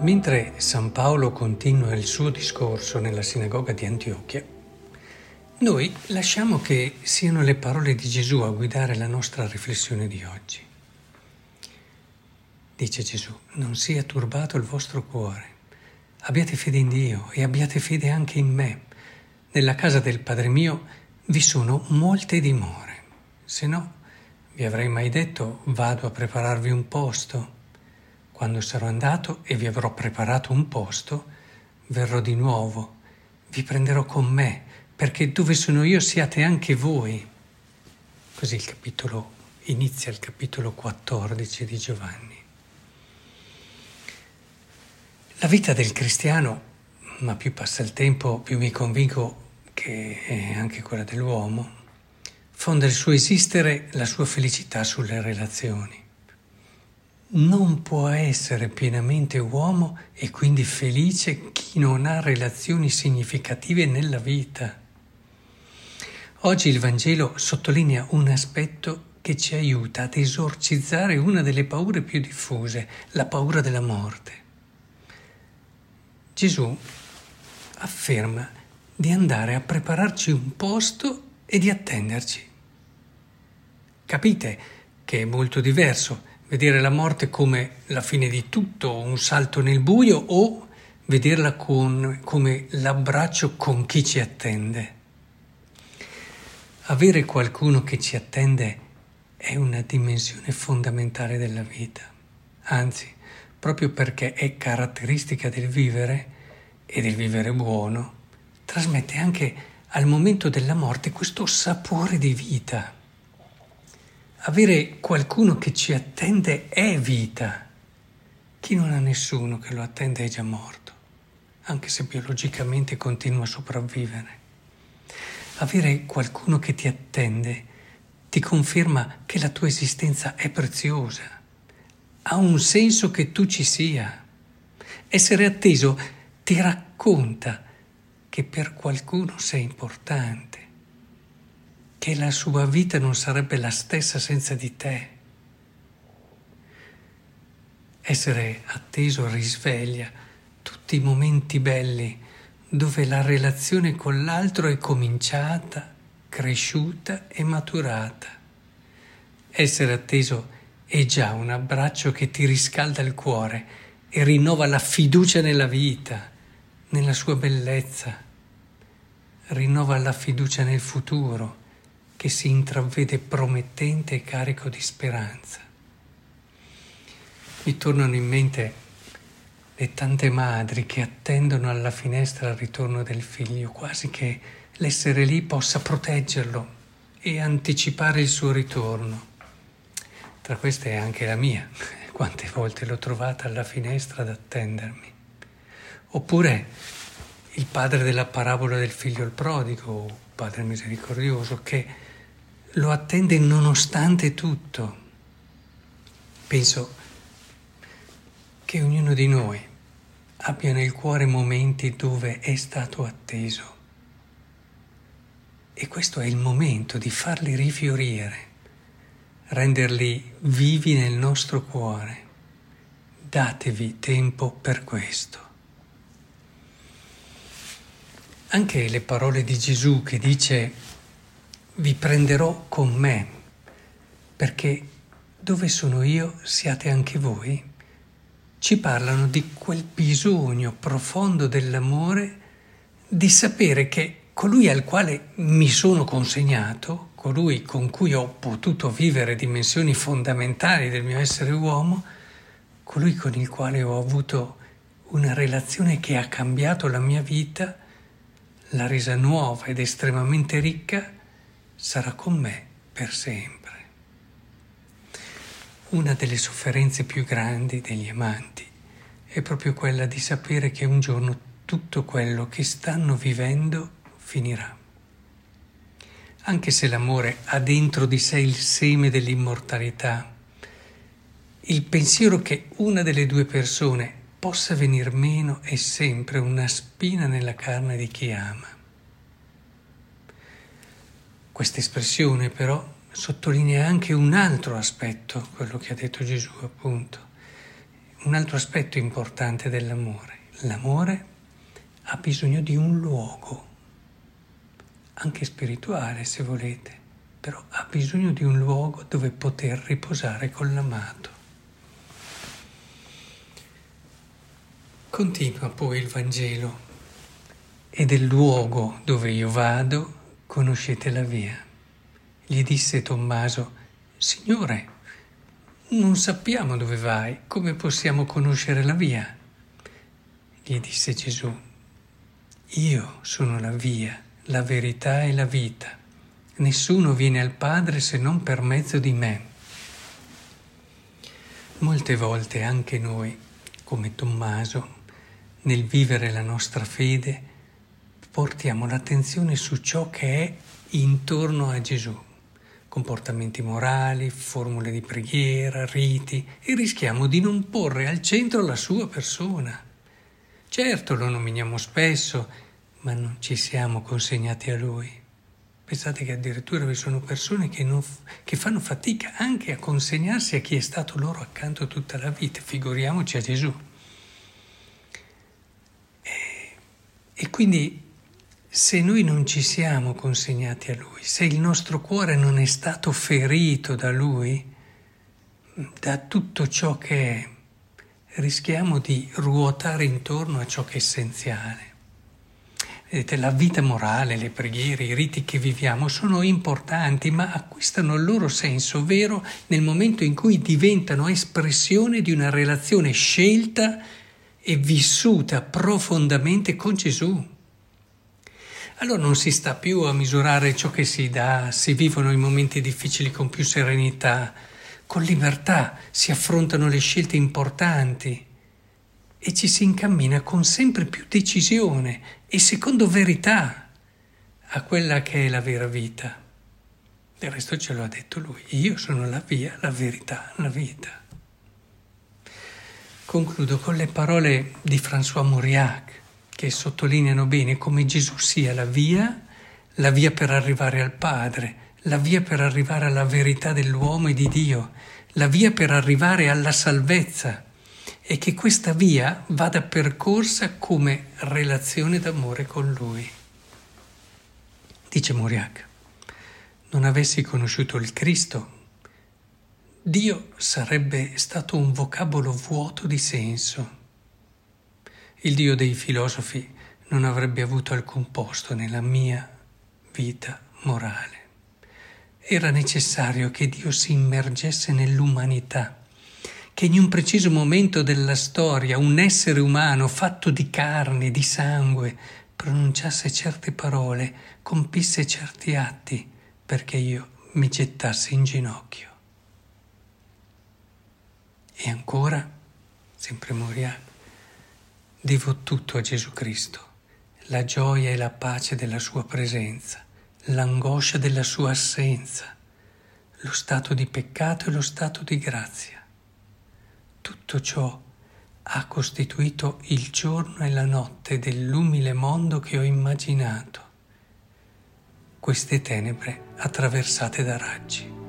Mentre San Paolo continua il suo discorso nella sinagoga di Antiochia, noi lasciamo che siano le parole di Gesù a guidare la nostra riflessione di oggi. Dice Gesù, non sia turbato il vostro cuore, abbiate fede in Dio e abbiate fede anche in me. Nella casa del Padre mio vi sono molte dimore, se no vi avrei mai detto vado a prepararvi un posto. Quando sarò andato e vi avrò preparato un posto, verrò di nuovo, vi prenderò con me, perché dove sono io siate anche voi. Così il capitolo inizia il capitolo 14 di Giovanni. La vita del cristiano, ma più passa il tempo, più mi convinco che è anche quella dell'uomo, fonda il suo esistere, la sua felicità sulle relazioni non può essere pienamente uomo e quindi felice chi non ha relazioni significative nella vita. Oggi il Vangelo sottolinea un aspetto che ci aiuta ad esorcizzare una delle paure più diffuse, la paura della morte. Gesù afferma di andare a prepararci un posto e di attenderci. Capite che è molto diverso vedere la morte come la fine di tutto, un salto nel buio o vederla con, come l'abbraccio con chi ci attende. Avere qualcuno che ci attende è una dimensione fondamentale della vita, anzi, proprio perché è caratteristica del vivere e del vivere buono, trasmette anche al momento della morte questo sapore di vita. Avere qualcuno che ci attende è vita. Chi non ha nessuno che lo attende è già morto, anche se biologicamente continua a sopravvivere. Avere qualcuno che ti attende ti conferma che la tua esistenza è preziosa, ha un senso che tu ci sia. Essere atteso ti racconta che per qualcuno sei importante che la sua vita non sarebbe la stessa senza di te. Essere atteso risveglia tutti i momenti belli dove la relazione con l'altro è cominciata, cresciuta e maturata. Essere atteso è già un abbraccio che ti riscalda il cuore e rinnova la fiducia nella vita, nella sua bellezza, rinnova la fiducia nel futuro che si intravede promettente e carico di speranza. Mi tornano in mente le tante madri che attendono alla finestra il ritorno del figlio, quasi che l'essere lì possa proteggerlo e anticipare il suo ritorno. Tra queste è anche la mia, quante volte l'ho trovata alla finestra ad attendermi. Oppure il padre della parabola del figlio il prodigo, padre misericordioso, che lo attende nonostante tutto. Penso che ognuno di noi abbia nel cuore momenti dove è stato atteso. E questo è il momento di farli rifiorire, renderli vivi nel nostro cuore. Datevi tempo per questo. Anche le parole di Gesù che dice vi prenderò con me, perché dove sono io siate anche voi, ci parlano di quel bisogno profondo dell'amore di sapere che colui al quale mi sono consegnato, colui con cui ho potuto vivere dimensioni fondamentali del mio essere uomo, colui con il quale ho avuto una relazione che ha cambiato la mia vita, l'ha resa nuova ed estremamente ricca, sarà con me per sempre. Una delle sofferenze più grandi degli amanti è proprio quella di sapere che un giorno tutto quello che stanno vivendo finirà. Anche se l'amore ha dentro di sé il seme dell'immortalità, il pensiero che una delle due persone possa venir meno è sempre una spina nella carne di chi ama. Questa espressione però sottolinea anche un altro aspetto, quello che ha detto Gesù appunto, un altro aspetto importante dell'amore. L'amore ha bisogno di un luogo, anche spirituale se volete, però ha bisogno di un luogo dove poter riposare con l'amato. Continua poi il Vangelo e del luogo dove io vado conoscete la via. Gli disse Tommaso, Signore, non sappiamo dove vai, come possiamo conoscere la via? Gli disse Gesù, io sono la via, la verità e la vita. Nessuno viene al Padre se non per mezzo di me. Molte volte anche noi, come Tommaso, nel vivere la nostra fede, portiamo l'attenzione su ciò che è intorno a Gesù, comportamenti morali, formule di preghiera, riti, e rischiamo di non porre al centro la sua persona. Certo lo nominiamo spesso, ma non ci siamo consegnati a Lui. Pensate che addirittura vi sono persone che, non, che fanno fatica anche a consegnarsi a chi è stato loro accanto tutta la vita, figuriamoci a Gesù. E, e quindi se noi non ci siamo consegnati a Lui, se il nostro cuore non è stato ferito da Lui, da tutto ciò che è, rischiamo di ruotare intorno a ciò che è essenziale. Vedete, la vita morale, le preghiere, i riti che viviamo sono importanti, ma acquistano il loro senso vero nel momento in cui diventano espressione di una relazione scelta e vissuta profondamente con Gesù. Allora non si sta più a misurare ciò che si dà, si vivono i momenti difficili con più serenità, con libertà, si affrontano le scelte importanti e ci si incammina con sempre più decisione e secondo verità a quella che è la vera vita. Del resto ce lo ha detto lui, io sono la via, la verità, la vita. Concludo con le parole di François Mauriac che sottolineano bene come Gesù sia la via, la via per arrivare al Padre, la via per arrivare alla verità dell'uomo e di Dio, la via per arrivare alla salvezza e che questa via vada percorsa come relazione d'amore con Lui. Dice Moriac, non avessi conosciuto il Cristo, Dio sarebbe stato un vocabolo vuoto di senso il Dio dei filosofi non avrebbe avuto alcun posto nella mia vita morale. Era necessario che Dio si immergesse nell'umanità, che in un preciso momento della storia un essere umano fatto di carne, di sangue, pronunciasse certe parole, compisse certi atti, perché io mi gettassi in ginocchio. E ancora, sempre Moriarty, Devo tutto a Gesù Cristo, la gioia e la pace della sua presenza, l'angoscia della sua assenza, lo stato di peccato e lo stato di grazia. Tutto ciò ha costituito il giorno e la notte dell'umile mondo che ho immaginato, queste tenebre attraversate da raggi.